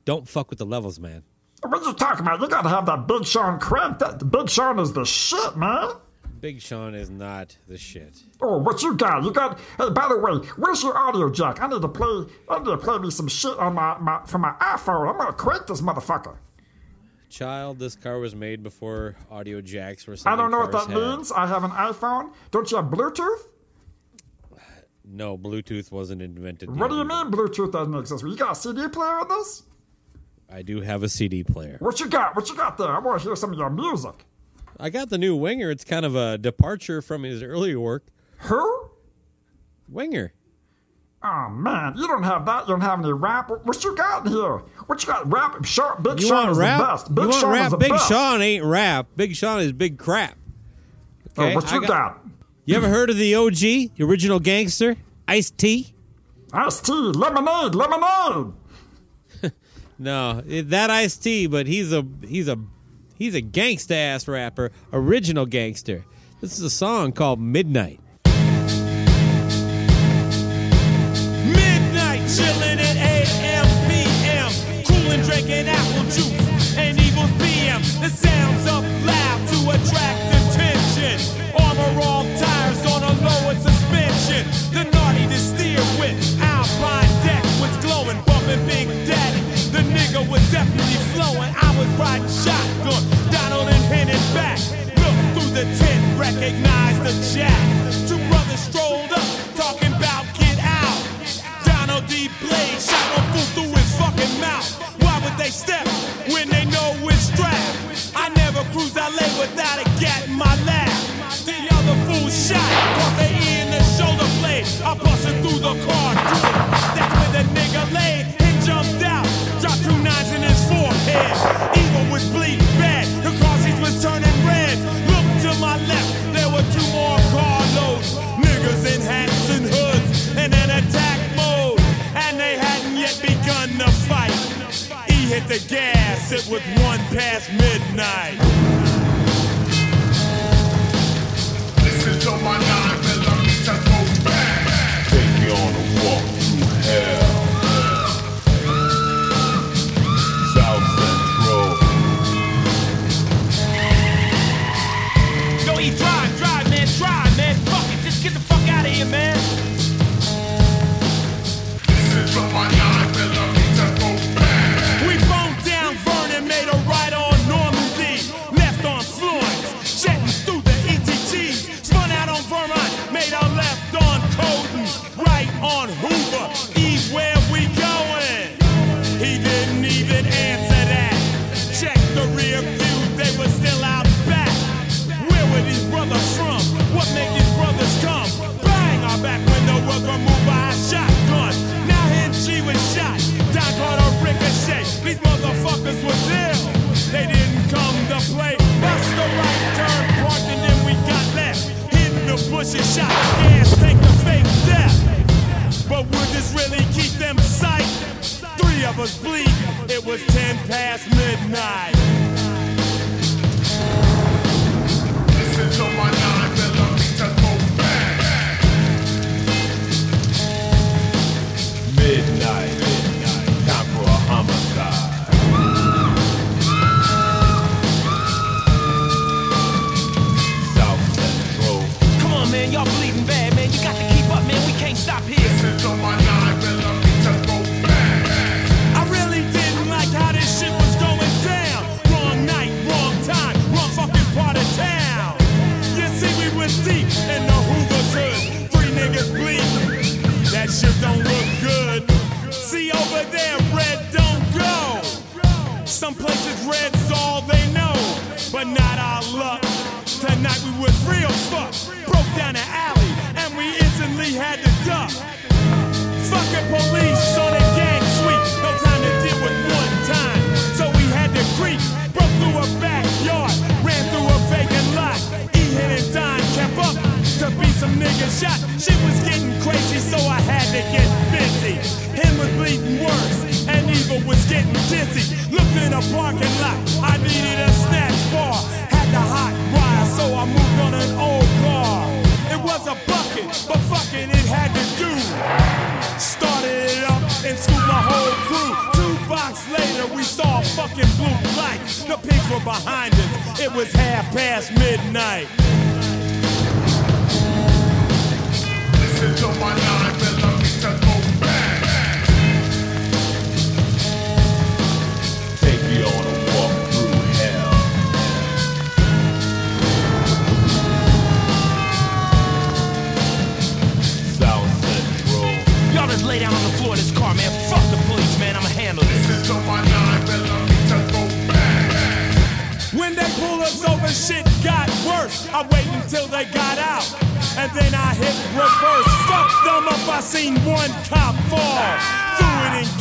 Don't fuck with the levels, man. What you talking about? You got to have that Big Sean cranked. That Big Sean is the shit, man. Big Sean is not the shit. Oh, what you got? You got? Hey, by the way, where's your audio jack? I need to play. I need to play me some shit on my, my from my iPhone. I'm gonna crank this motherfucker child, this car was made before audio jacks were. I don't know what that had. means. I have an iPhone. Don't you have Bluetooth? No, Bluetooth wasn't invented. What do you mean Bluetooth doesn't exist? You got a CD player in this? I do have a CD player. What you got? What you got there? I want to hear some of your music. I got the new Winger. It's kind of a departure from his earlier work. Who? Winger. Oh man, you don't have that. You don't have any rap. What you got in here? What you got? Rap? Sharp, Big you Sean is rap? the best. Big you Sean rap? is the Big best. Sean ain't rap. Big Sean is big crap. Oh, okay, what you got, got? You ever heard of the OG, the original gangster, Ice T? Ice T, lemonade, lemonade. no, that Ice T, but he's a he's a he's a gangsta ass rapper, original gangster. This is a song called Midnight. chilling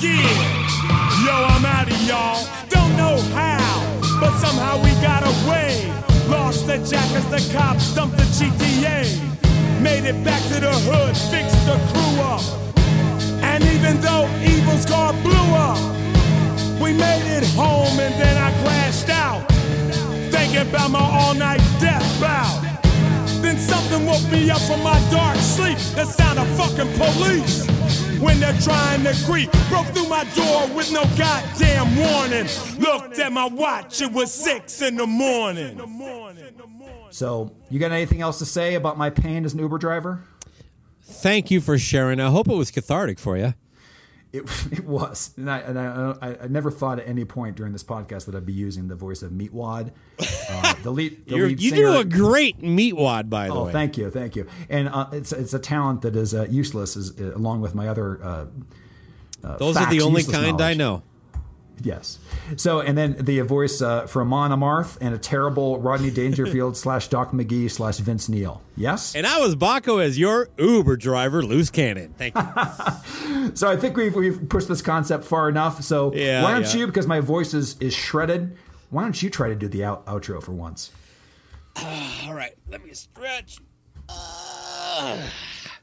Yo, I'm out of y'all. Don't know how, but somehow we got away. Lost the jack as the cops dumped the GTA. Made it back to the hood, fixed the crew up. And even though Evil's car blew up, we made it home and then I crashed out. Thinking about my all night death bout. Then something woke me up from my dark sleep. The sound of fucking police. When they're trying to creep, broke through my door with no goddamn warning. Looked at my watch, it was six in the morning. So, you got anything else to say about my pain as an Uber driver? Thank you for sharing. I hope it was cathartic for you. It, it was, and, I, and I, I, never thought at any point during this podcast that I'd be using the voice of Meatwad. Uh, the lead, the lead you singer, do a great meatwad, by the Oh, way. thank you, thank you. And uh, it's it's a talent that is uh, useless, as, uh, along with my other. Uh, uh, Those are the only kind I know. Yes. So, and then the voice uh, for Amon Amarth and a terrible Rodney Dangerfield slash Doc McGhee slash Vince Neil. Yes. And I was Baco as your Uber driver, loose cannon. Thank you. So I think we've we've pushed this concept far enough. So Yeah, why don't yeah. you, because my voice is is shredded, why don't you try to do the out, outro for once? All right, let me stretch. Uh,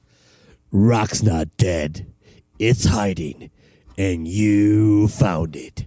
Rock's not dead. It's hiding, and you found it.